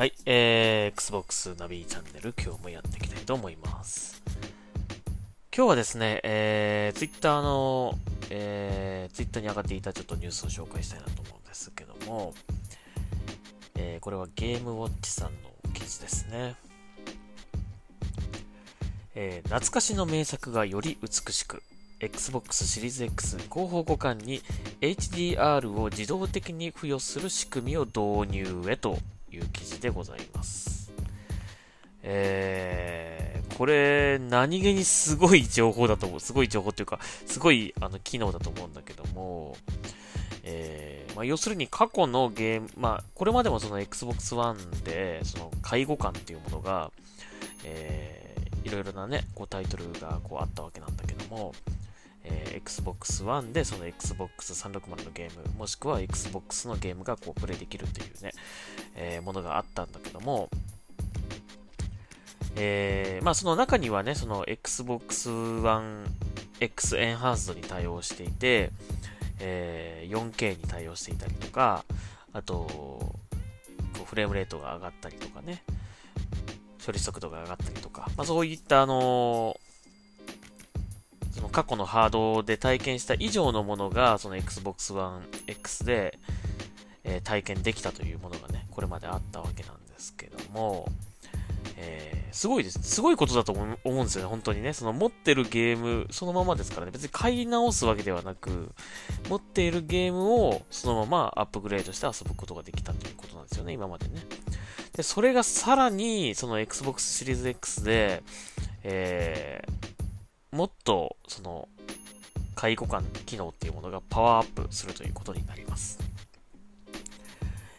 はい、えー、Xbox ナビチャンネル今日もやっていきたいと思います。今日はですね、えー、Twitter の、えー、Twitter に上がっていたちょっとニュースを紹介したいなと思うんですけども、えー、これはゲームウォッチさんの記事ですね。えー、懐かしの名作がより美しく、Xbox シリーズ X 広報互換に HDR を自動的に付与する仕組みを導入へという記事でございます。えー、これ、何気にすごい情報だと思う。すごい情報っていうか、すごいあの機能だと思うんだけども、えーまあ、要するに過去のゲーム、まあ、これまでもその Xbox One で、その介護官っていうものが、えー、いろいろなね、こうタイトルがこうあったわけなんだけども、えー Xbox One でその Xbox360 のゲーム、もしくは Xbox のゲームがこうプレイできるというね、えーものがあったんだけども、えーまあその中にはね、その Xbox One X Enhanced に対応していて、え 4K に対応していたりとか、あと、こうフレームレートが上がったりとかね、処理速度が上がったりとか、まあ、そういったあのその過去のハードで体験した以上のものが、その Xbox One X で、えー体験できたというものがね、これまであったわけなんですけども、えーすごいです。すごいことだと思うんですよね、本当にね。その持ってるゲーム、そのままですからね、別に買い直すわけではなく、持っているゲームをそのままアップグレードして遊ぶことができたということなんですよね、今までね。で、それがさらに、その Xbox シリーズ X で、えー、もっと、その、介護官機能っていうものがパワーアップするということになります。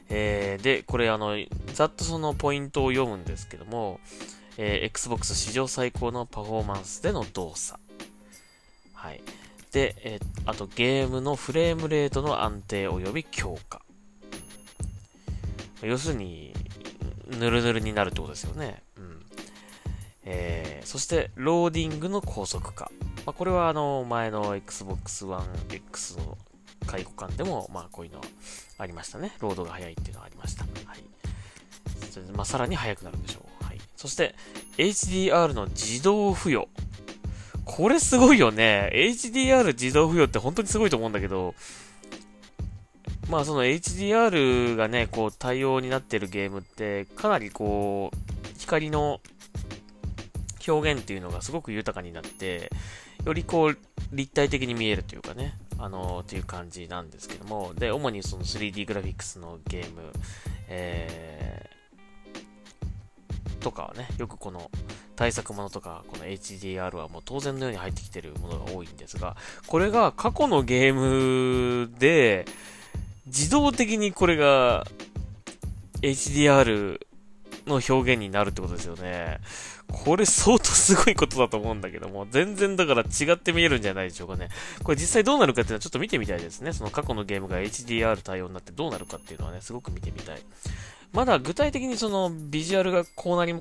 えー、で、これあの、ざっとそのポイントを読むんですけども、えー Xbox 史上最高のパフォーマンスでの動作。はい。で、えーあとゲームのフレームレートの安定及び強化。要するに、ぬるぬるになるってことですよね。えー、そして、ローディングの高速化。まあ、これはあの、前の Xbox One X の介護官でも、まあ、こういうのはありましたね。ロードが速いっていうのはありました。はい。それでまあ、さらに速くなるんでしょう。はい。そして、HDR の自動付与。これすごいよね。HDR 自動付与って本当にすごいと思うんだけど、まあその HDR がね、こう対応になってるゲームって、かなりこう、光の表現っていうのがすごく豊かになって、よりこう、立体的に見えるというかね、あのー、っていう感じなんですけども、で、主にその 3D グラフィックスのゲーム、えー、とかはね、よくこの対策ものとか、この HDR はもう当然のように入ってきてるものが多いんですが、これが過去のゲームで、自動的にこれが HDR の表現になるってことですよね。これ相当すごいことだと思うんだけども、全然だから違って見えるんじゃないでしょうかね。これ実際どうなるかっていうのはちょっと見てみたいですね。その過去のゲームが HDR 対応になってどうなるかっていうのはね、すごく見てみたい。まだ具体的にそのビジュアルがこうなり、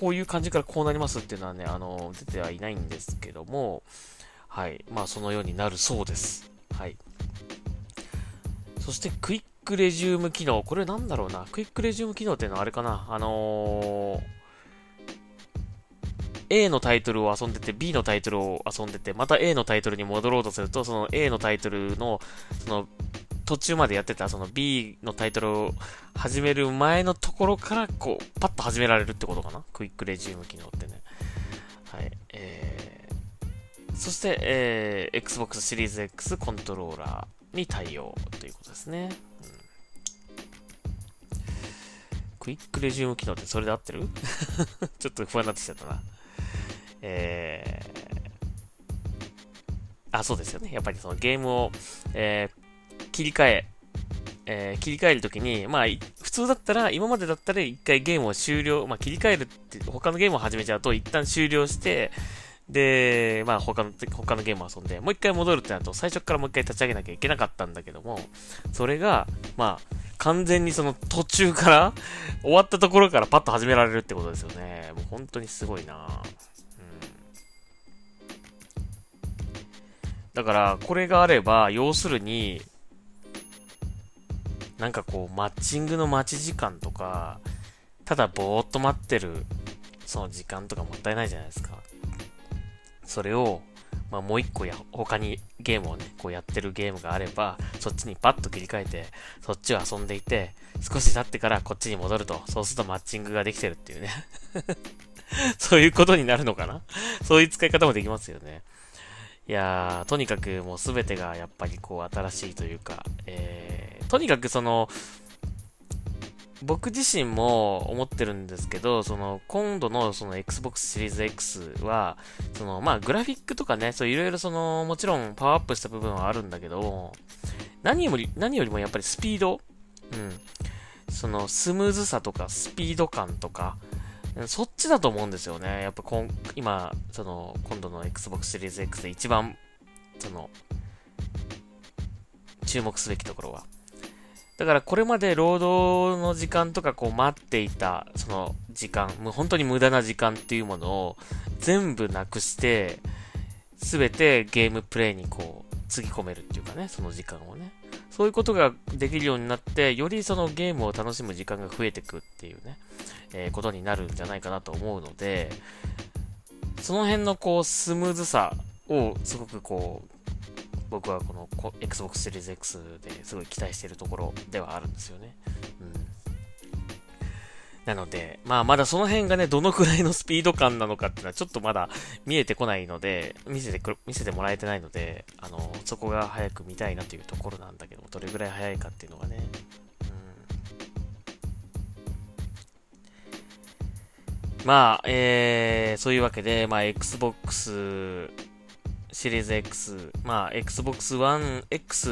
こういう感じからこうなりますっていうのはね、あの、出てはいないんですけども、はい。まあそのようになるそうです。はい。そしてクイックレジューム機能。これなんだろうな。クイックレジューム機能っていうのはあれかな。あのー A のタイトルを遊んでて B のタイトルを遊んでて、また A のタイトルに戻ろうとすると、その A のタイトルの、その、途中までやってた、その B のタイトルを始める前のところから、こう、パッと始められるってことかな？クイックレジューム機能ってね。はい。えー、そして、えー、Xbox シリーズ X コントローラーに対応ということですね。うんクイックレジューム機能ってそれで合ってる？ちょっと不安になってきちゃったな。えー、あ、そうですよね。やっぱりそのゲームを、えー、切り替え、えー切り替えるときに、まあ、普通だったら、今までだったら一回ゲームを終了、まあ、切り替えるって、他のゲームを始めちゃうと、一旦終了して、で、まあ、他の、他のゲームを遊んで、もう一回戻るってなると、最初からもう一回立ち上げなきゃいけなかったんだけども、それが、まあ、完全にその途中から、終わったところからパッと始められるってことですよね。もう本当にすごいなうだから、これがあれば、要するに、なんかこう、マッチングの待ち時間とか、ただぼーっと待ってる、その時間とかもったいないじゃないですか。それを、まあ、もう一個や、他にゲームをね、こうやってるゲームがあれば、そっちにパッと切り替えて、そっちを遊んでいて、少し経ってからこっちに戻ると、そうするとマッチングができてるっていうね。そういうことになるのかな？そういう使い方もできますよね。いやー、とにかくもうすべてがやっぱりこう新しいというか、えー、とにかくその、僕自身も思ってるんですけど、その、今度のその Xbox シリーズ X は、その、まあ、グラフィックとかね、そういろいろその、もちろんパワーアップした部分はあるんだけど、何より、何よりもやっぱりスピードうん。その、スムーズさとか、スピード感とか、そっちだと思うんですよね。やっぱこん、今、その、今度の Xbox シリーズ X で一番、その、注目すべきところは。だからこれまで労働の時間とかこう待っていた、その時間、もう本当に無駄な時間っていうものを全部なくして、すべてゲームプレイにこう、つぎ込めるっていうかね、その時間をね。そういうことができるようになって、よりそのゲームを楽しむ時間が増えてくっていうね、えー、ことになるんじゃないかなと思うので、その辺のこう、スムーズさをすごくこう、僕はこの Xbox Series X ですごい期待しているところではあるんですよね。なので、まあまだその辺がね、どのくらいのスピード感なのかっていうのはちょっとまだ見えてこないので、見せてく、見せてもらえてないので、あの、そこが早く見たいなというところなんだけど、どれぐらい早いかっていうのがね。うん、まあ、えー、そういうわけで、まあ、Xbox シリーズ X、まあ、Xbox One X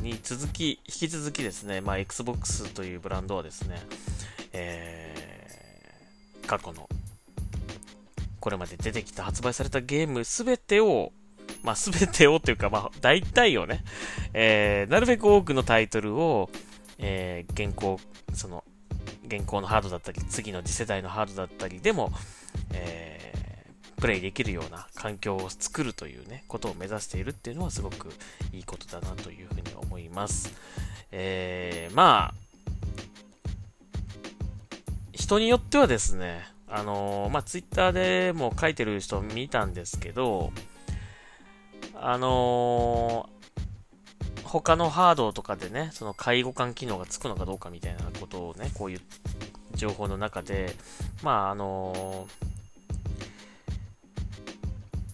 に続き、引き続きですね、まあ、Xbox というブランドはですね、えー、過去の、これまで出てきた発売されたゲームすべてを、まあ、すべてをというか、まあ、大体をね、えー、なるべく多くのタイトルを、えー、現行、その、現行のハードだったり、次の次世代のハードだったりでも、えープレイできるような環境を作るというね、ことを目指しているっていうのはすごくいいことだなというふうに思います。えー、まあ、人によってはですね、あのー、まあ、ツイッターでも書いてる人見たんですけど、あのー、他のハードとかでね、その介護官機能がつくのかどうかみたいなことをね、こういう情報の中で、まあ、あのー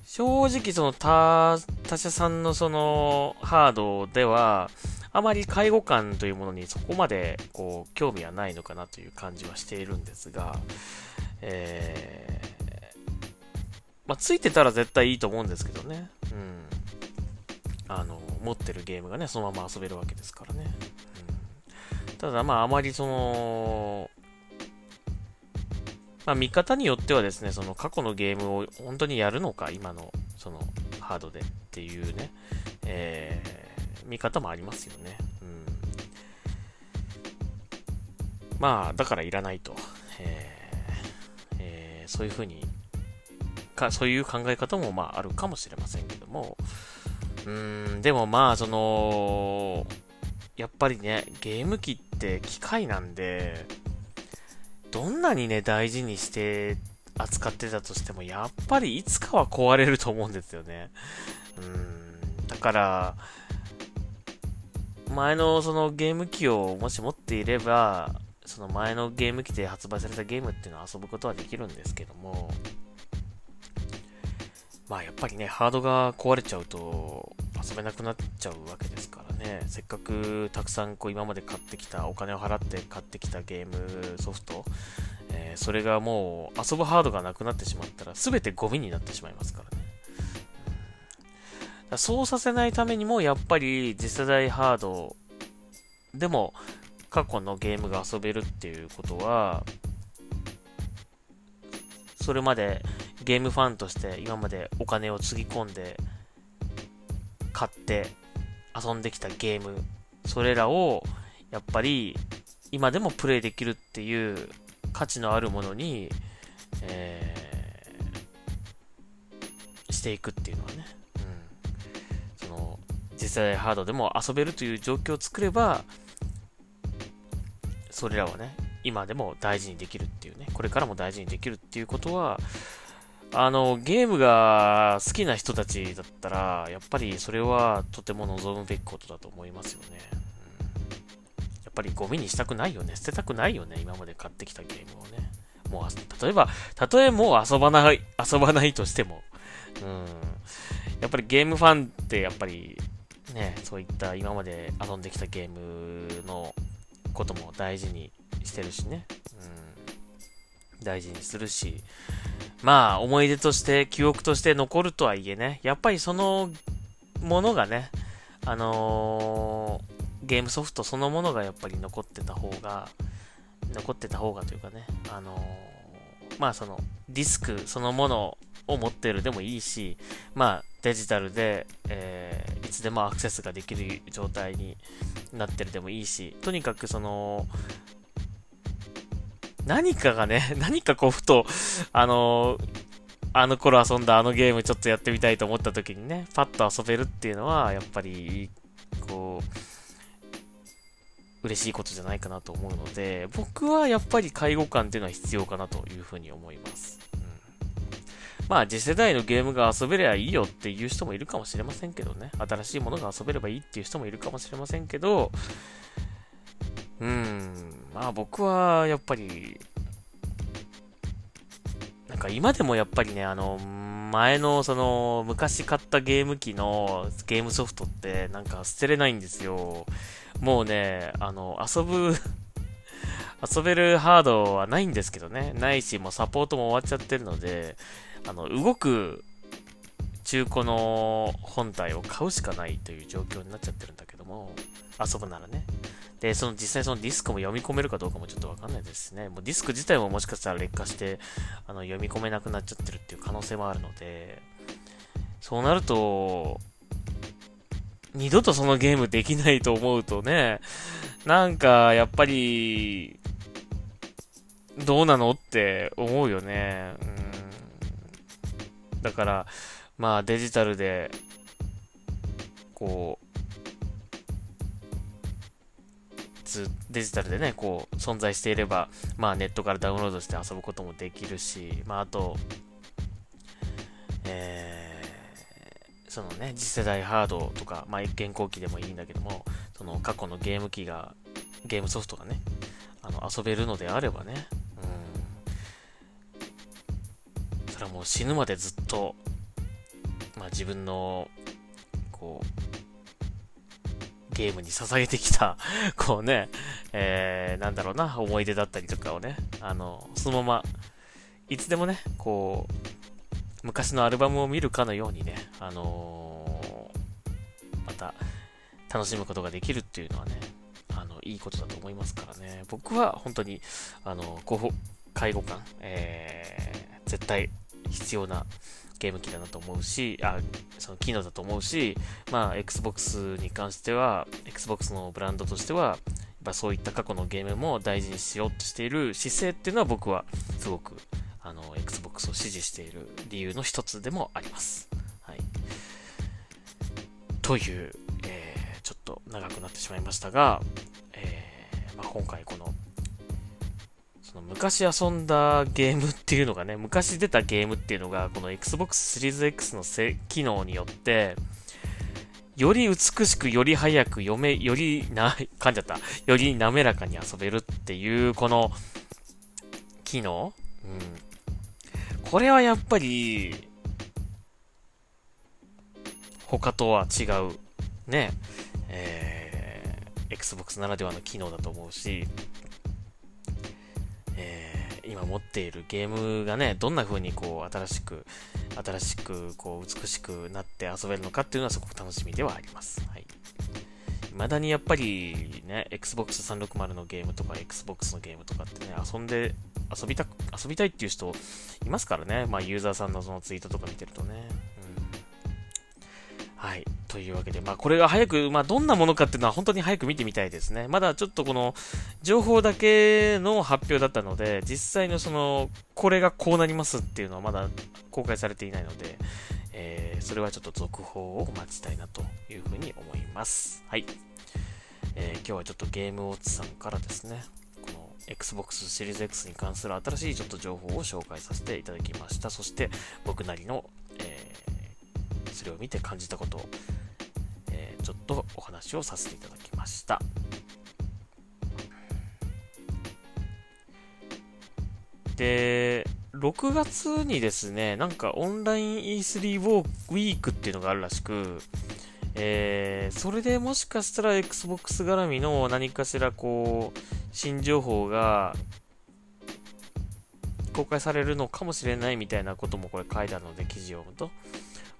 正直その他、他社さんのそのハードでは、あまり介護官というものにそこまでこう興味はないのかなという感じはしているんですが、えー、まあ、ついてたら絶対いいと思うんですけどね。うん。あの、持ってるゲームがね、そのまま遊べるわけですからね。うん、ただまあ、あまりその、まあ、見方によってはですね、その過去のゲームを本当にやるのか、今のそのハードでっていうね、えー、見方もありますよね。うん。まあ、だからいらないと。えーえー、そういうふうにか、そういう考え方もまああるかもしれませんけども、うん、でもまあ、その、やっぱりね、ゲーム機って機械なんで、どんなにね、大事にして扱ってたとしても、やっぱりいつかは壊れると思うんですよね。うん。だから、前のそのゲーム機をもし持っていれば、その前のゲーム機で発売されたゲームっていうのを遊ぶことはできるんですけども、まあやっぱりね、ハードが壊れちゃうと遊べなくなっちゃうわけですからね、せっかくたくさんこう今まで買ってきた、お金を払って買ってきたゲームソフト、えー、それがもう遊ぶハードがなくなってしまったら全てゴミになってしまいますからね。そうさせないためにもやっぱり次世代ハードでも過去のゲームが遊べるっていうことは、それまでゲームファンとして今までお金をつぎ込んで買って遊んできたゲーム、それらをやっぱり今でもプレイできるっていう価値のあるものに、えー、していくっていうのはね、実際ハードでも遊べるという状況を作ればそれらはね今でも大事にできるっていうね、これからも大事にできるっていうことは、あの、ゲームが好きな人たちだったら、やっぱりそれはとても望むべきことだと思いますよね。うん、やっぱりゴミにしたくないよね。捨てたくないよね。今まで買ってきたゲームをね。もう、例えば、たとえもう遊ばない、遊ばないとしても、うん。やっぱりゲームファンってやっぱり、ね、そういった今まで遊んできたゲームのことも大事にしてるしね。うん。大事にするし、まあ、思い出として、記憶として残るとはいえね、やっぱりそのものがね、あのー、ゲームソフトそのものがやっぱり残ってた方が、残ってた方がというかね、あのー、まあその、ディスクそのものを持ってるでもいいし、まあデジタルで、えー、いつでもアクセスができる状態になってるでもいいし、とにかくその、何かがね、何かこうふと、あのー、あの頃遊んだあのゲームちょっとやってみたいと思った時にね、パッと遊べるっていうのは、やっぱり、こう、嬉しいことじゃないかなと思うので、僕はやっぱり介護官っていうのは必要かなというふうに思います。まあ、次世代のゲームが遊べりゃいいよっていう人もいるかもしれませんけどね。新しいものが遊べればいいっていう人もいるかもしれませんけど、うん、まあ僕はやっぱり、なんか今でもやっぱりね、あの、前のその昔買ったゲーム機のゲームソフトってなんか捨てれないんですよ。もうね、あの、遊ぶ遊べるハードはないんですけどね。ないし、もうサポートも終わっちゃってるので、あの、動く中古の本体を買うしかないという状況になっちゃってるんだけども、遊ぶならね。で、その実際そのディスクも読み込めるかどうかもちょっとわかんないですね。もうディスク自体ももしかしたら劣化して、あの、読み込めなくなっちゃってるっていう可能性もあるので、そうなると、二度とそのゲームできないと思うとね、なんか、やっぱり、どうなのって思うよね。うん。だから、まあデジタルで、こう、デジタルでね、こう、存在していれば、まあ、ネットからダウンロードして遊ぶこともできるし、まあ、あと、えー、そのね、次世代ハードとか、まあ、現行機でもいいんだけども、その過去のゲーム機が、ゲームソフトがね、あの、遊べるのであればね、うん、それはもう死ぬまでずっと、まあ、自分の、こう、ゲームに捧げてきた こうね、えー、なんだろうな、思い出だったりとかをね、あの、そのまま、いつでもね、こう、昔のアルバムを見るかのようにね、あのー、また、楽しむことができるっていうのはね、あの、いいことだと思いますからね。僕は本当に、あの、介護官、えー、絶対必要なゲーム機だなと思うし、あ、その機能だと思うし、まあ、Xbox に関しては、Xbox のブランドとしては、やっぱそういった過去のゲームも大事にしようとしている姿勢っていうのは僕はすごく、あの、Xbox を支持している理由の一つでもあります。はい。という、えー、ちょっと長くなってしまいましたが、えー、まあ、今回このの昔遊んだゲームっていうのがね、昔出たゲームっていうのが、この Xbox Series X の機能によって、より美しく、より早く読め、よりな、噛んじゃった。より滑らかに遊べるっていう、この、機能？うん。これはやっぱり、他とは違う、ね、えー、Xbox ならではの機能だと思うし、今持っているゲームがね、どんな風にこう、新しく、新しく、こう、美しくなって遊べるのかっていうのはすごく楽しみではあります。はい。未だにやっぱりね、Xbox 360のゲームとか Xbox のゲームとかってね、遊んで、遊びたく、遊びたいっていう人いますからね。まあ、ユーザーさんのそのツイートとか見てるとね。というわけで、まあ、これが早く、まあ、どんなものかっていうのは本当に早く見てみたいですね。まだちょっとこの、情報だけの発表だったので、実際のその、これがこうなりますっていうのはまだ公開されていないので、えー、それはちょっと続報を待ちたいなというふうに思います。はい。えー、今日はちょっとゲームウォッチさんからですね、この、Xbox Series X に関する新しいちょっと情報を紹介させていただきました。そして僕なりの、えー、それを見て感じたことを、ちょっとお話をさせていただきました。で、6月にですね、なんかオンライン E3 ウィークっていうのがあるらしく、えー、それでもしかしたら Xbox 絡みの何かしらこう、新情報が公開されるのかもしれないみたいなこともこれ書いてあるので、記事を読むと、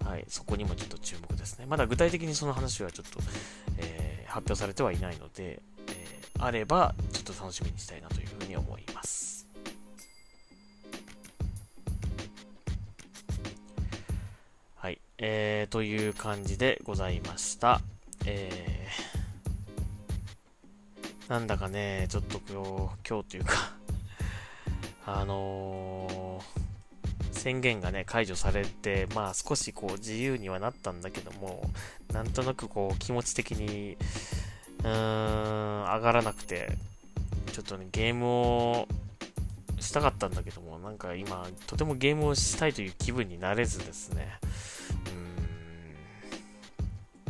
はい、そこにもちょっと注目ですね。まだ具体的にその話はちょっと、えー、発表されてはいないので、えー、あればちょっと楽しみにしたいなというふうに思います。はいえー、という感じでございました。えー、なんだかね、ちょっと今日、今日というか あのー、宣言がね、解除されて、まあ少しこう自由にはなったんだけども、なんとなくこう気持ち的に、うーん、上がらなくて、ちょっとね、ゲームをしたかったんだけども、なんか今、とてもゲームをしたいという気分になれずですね、う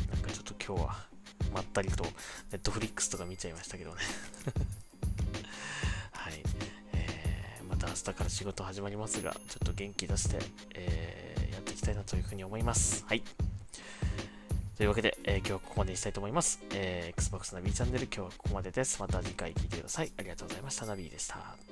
ん。なんかちょっと今日はまったりとネットフリックスとか見ちゃいましたけどね明日から仕事始まりますがちょっと元気出して、えー、やっていきたいなというふうに思いますはいというわけで、えー、今日はここまでにしたいと思います。えー、Xbox ナビチャンネル今日はここまでです。また次回聴いてください。ありがとうございました。ナビでした。